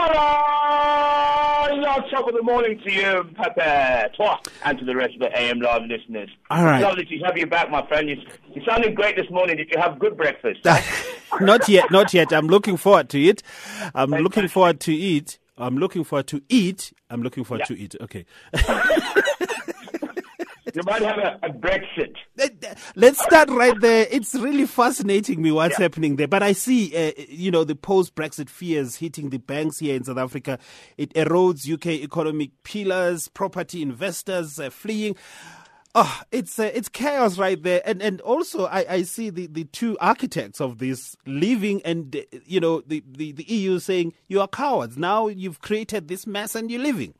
Hello! Top of the morning to you, Pepe, and to the rest of the AM Live listeners. All right. Lovely to have you back, my friend. You, you sounded great this morning. Did you have good breakfast? not yet, not yet. I'm looking forward to it. I'm looking forward to eat. I'm looking forward to eat. I'm looking forward Yeah. to eat. Okay. you might have a, a Brexit. Let's start right there. It's really fascinating me what's happening there. But I see, uh, you know, the post-Brexit fears hitting the banks here in South Africa. It erodes UK economic pillars, property investors uh, fleeing. Oh, it's uh, it's chaos right there, and and also I, I see the, the two architects of this leaving, and uh, you know the, the, the EU saying you are cowards. Now you've created this mess and you're leaving.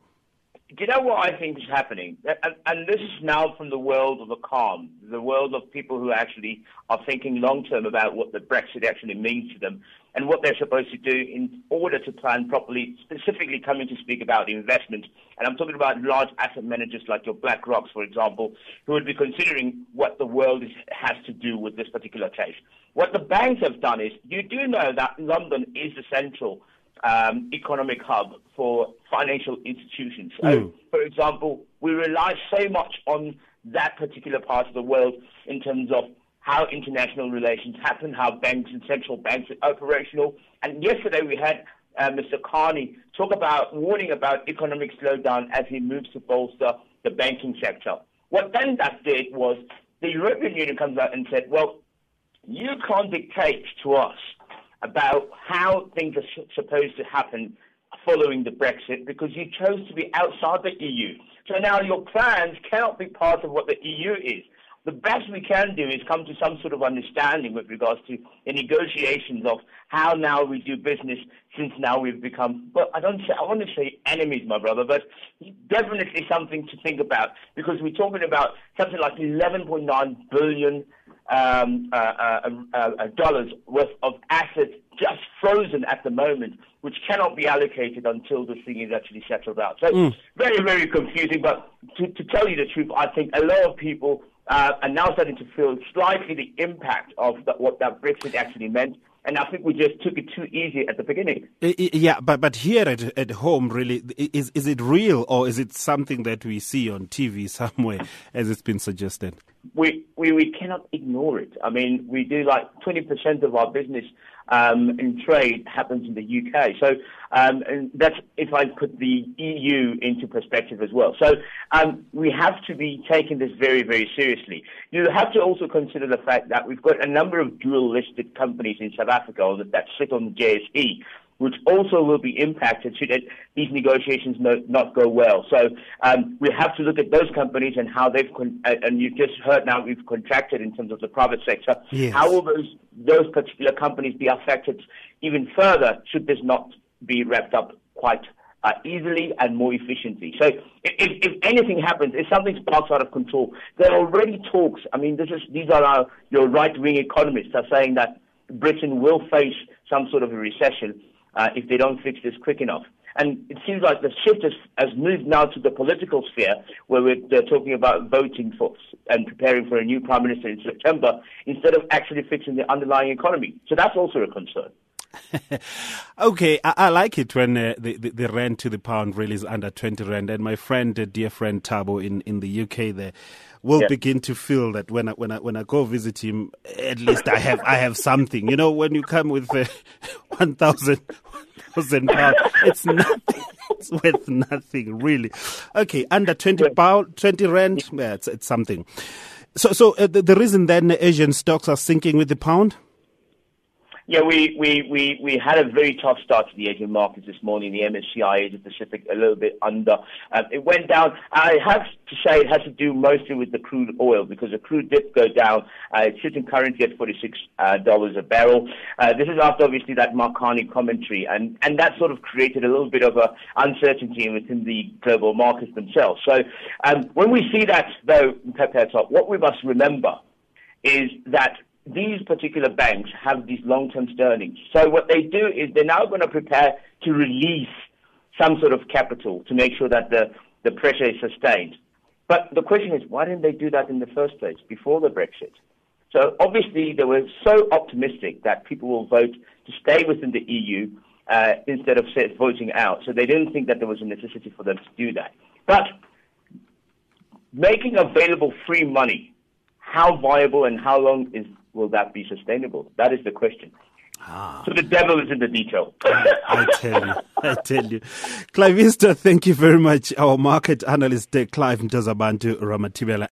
Do you know what I think is happening? And, and this is now from the world of the calm, the world of people who actually are thinking long term about what the Brexit actually means to them and what they're supposed to do in order to plan properly, specifically coming to speak about investment. And I'm talking about large asset managers like your BlackRocks, for example, who would be considering what the world is, has to do with this particular case. What the banks have done is, you do know that London is the central um, economic hub for financial institutions. So, for example, we rely so much on that particular part of the world in terms of how international relations happen, how banks and central banks are operational. And yesterday we had uh, Mr. Carney talk about warning about economic slowdown as he moves to bolster the banking sector. What then that did was the European Union comes out and said, well, you can't dictate to us about how things are supposed to happen following the Brexit because you chose to be outside the EU. So now your plans cannot be part of what the EU is. The best we can do is come to some sort of understanding with regards to the negotiations of how now we do business since now we've become, well, I don't say, I want to say enemies, my brother, but definitely something to think about because we're talking about something like 11.9 billion um, uh, uh, uh, uh, dollars worth of assets just frozen at the moment, which cannot be allocated until the thing is actually settled out. So very, very confusing. But to, to tell you the truth, I think a lot of people uh, are now starting to feel slightly the impact of that, what that Brexit actually meant. And I think we just took it too easy at the beginning. Yeah, but but here at at home, really, is is it real or is it something that we see on TV somewhere, as it's been suggested? We, we, we cannot ignore it. I mean, we do like 20% of our business um, in trade happens in the UK. So um, and that's if I put the EU into perspective as well. So um, we have to be taking this very, very seriously. You have to also consider the fact that we've got a number of dual listed companies in South Africa that, that sit on the JSE which also will be impacted should it, these negotiations no, not go well. So um, we have to look at those companies and how they've, con- uh, and you've just heard now we've contracted in terms of the private sector. Yes. How will those, those particular companies be affected even further should this not be wrapped up quite uh, easily and more efficiently. So if, if, if anything happens, if something sparks out of control, there are already talks. I mean, this is, these are our, your right-wing economists are saying that Britain will face some sort of a recession uh, if they don't fix this quick enough. And it seems like the shift has, has moved now to the political sphere, where we're they're talking about voting for and preparing for a new prime minister in September, instead of actually fixing the underlying economy. So that's also a concern. Okay, I, I like it when uh, the, the the rand to the pound really is under twenty rand, and my friend, uh, dear friend Tabo in, in the UK, there will Yeah. begin to feel that when I when I when I go visit him, at least I have I have something. You know, when you come with uh, one thousand thousand pound, it's nothing. It's worth nothing, really. Okay, under twenty pound, twenty rand, yeah, it's, it's something. So, so uh, the, the reason then Asian stocks are sinking with the pound. Yeah, we, we, we, we had a very tough start to the Asian markets this morning. The MSCI Asia Pacific a little bit under. Um, it went down. I have to say it has to do mostly with the crude oil because the crude did go down. Uh, it's sitting currently at $46 uh, a barrel. Uh, this is after obviously that Mark Carney commentary and, and that sort of created a little bit of a uncertainty within the global markets themselves. So um, when we see that though, Pepe what we must remember is that these particular banks have these long-term sterlings. So what they do is they're now going to prepare to release some sort of capital to make sure that the, the pressure is sustained. But the question is, why didn't they do that in the first place before the Brexit? So obviously they were so optimistic that people will vote to stay within the EU uh, instead of voting out. So they didn't think that there was a necessity for them to do that. But making available free money, how viable and how long is will that be sustainable? That is the question. Ah. So the devil is in the detail. I tell you, I tell you. Clive Easter, thank you very much. Our market analyst, Clive Mtazabantu Ramathibela.